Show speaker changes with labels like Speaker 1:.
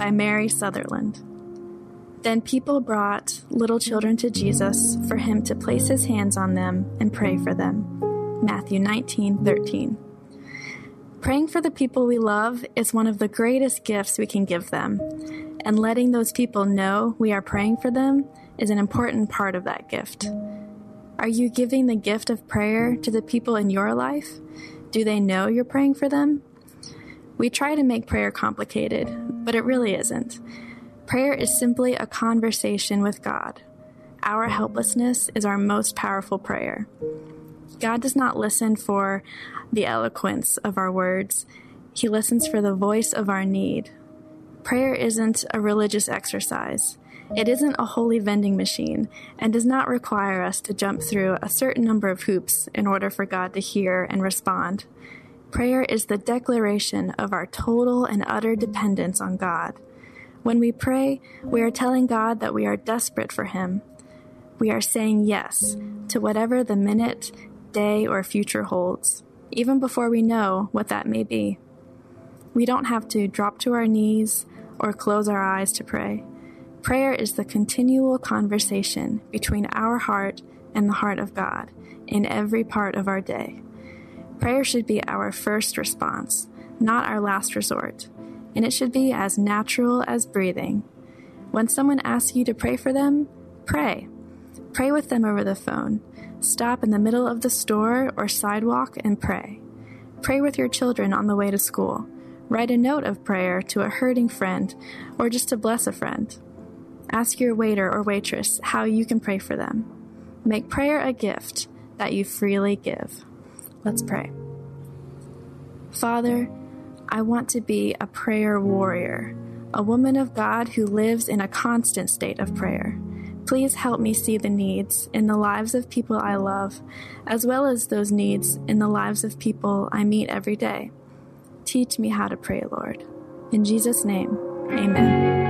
Speaker 1: by Mary Southerland. Then people brought little children to Jesus for him to place his hands on them and pray for them. Matthew 19:13. Praying for the people we love is one of the greatest gifts we can give them, and letting those people know we are praying for them is an important part of that gift. Are you giving the gift of prayer to the people in your life? Do they know you're praying for them? We try to make prayer complicated, but it really isn't. Prayer is simply a conversation with God. Our helplessness is our most powerful prayer. God does not listen for the eloquence of our words, He listens for the voice of our need. Prayer isn't a religious exercise. It isn't a holy vending machine and does not require us to jump through a certain number of hoops in order for God to hear and respond. Prayer is the declaration of our total and utter dependence on God. When we pray, we are telling God that we are desperate for Him. We are saying yes to whatever the minute, day, or future holds, even before we know what that may be. We don't have to drop to our knees or close our eyes to pray. Prayer is the continual conversation between our heart and the heart of God in every part of our day. Prayer should be our first response, not our last resort, and it should be as natural as breathing. When someone asks you to pray for them, pray. Pray with them over the phone. Stop in the middle of the store or sidewalk and pray. Pray with your children on the way to school. Write a note of prayer to a hurting friend or just to bless a friend. Ask your waiter or waitress how you can pray for them. Make prayer a gift that you freely give. Let's pray. Father, I want to be a prayer warrior, a woman of God who lives in a constant state of prayer. Please help me see the needs in the lives of people I love, as well as those needs in the lives of people I meet every day. Teach me how to pray, Lord. In Jesus' name, amen.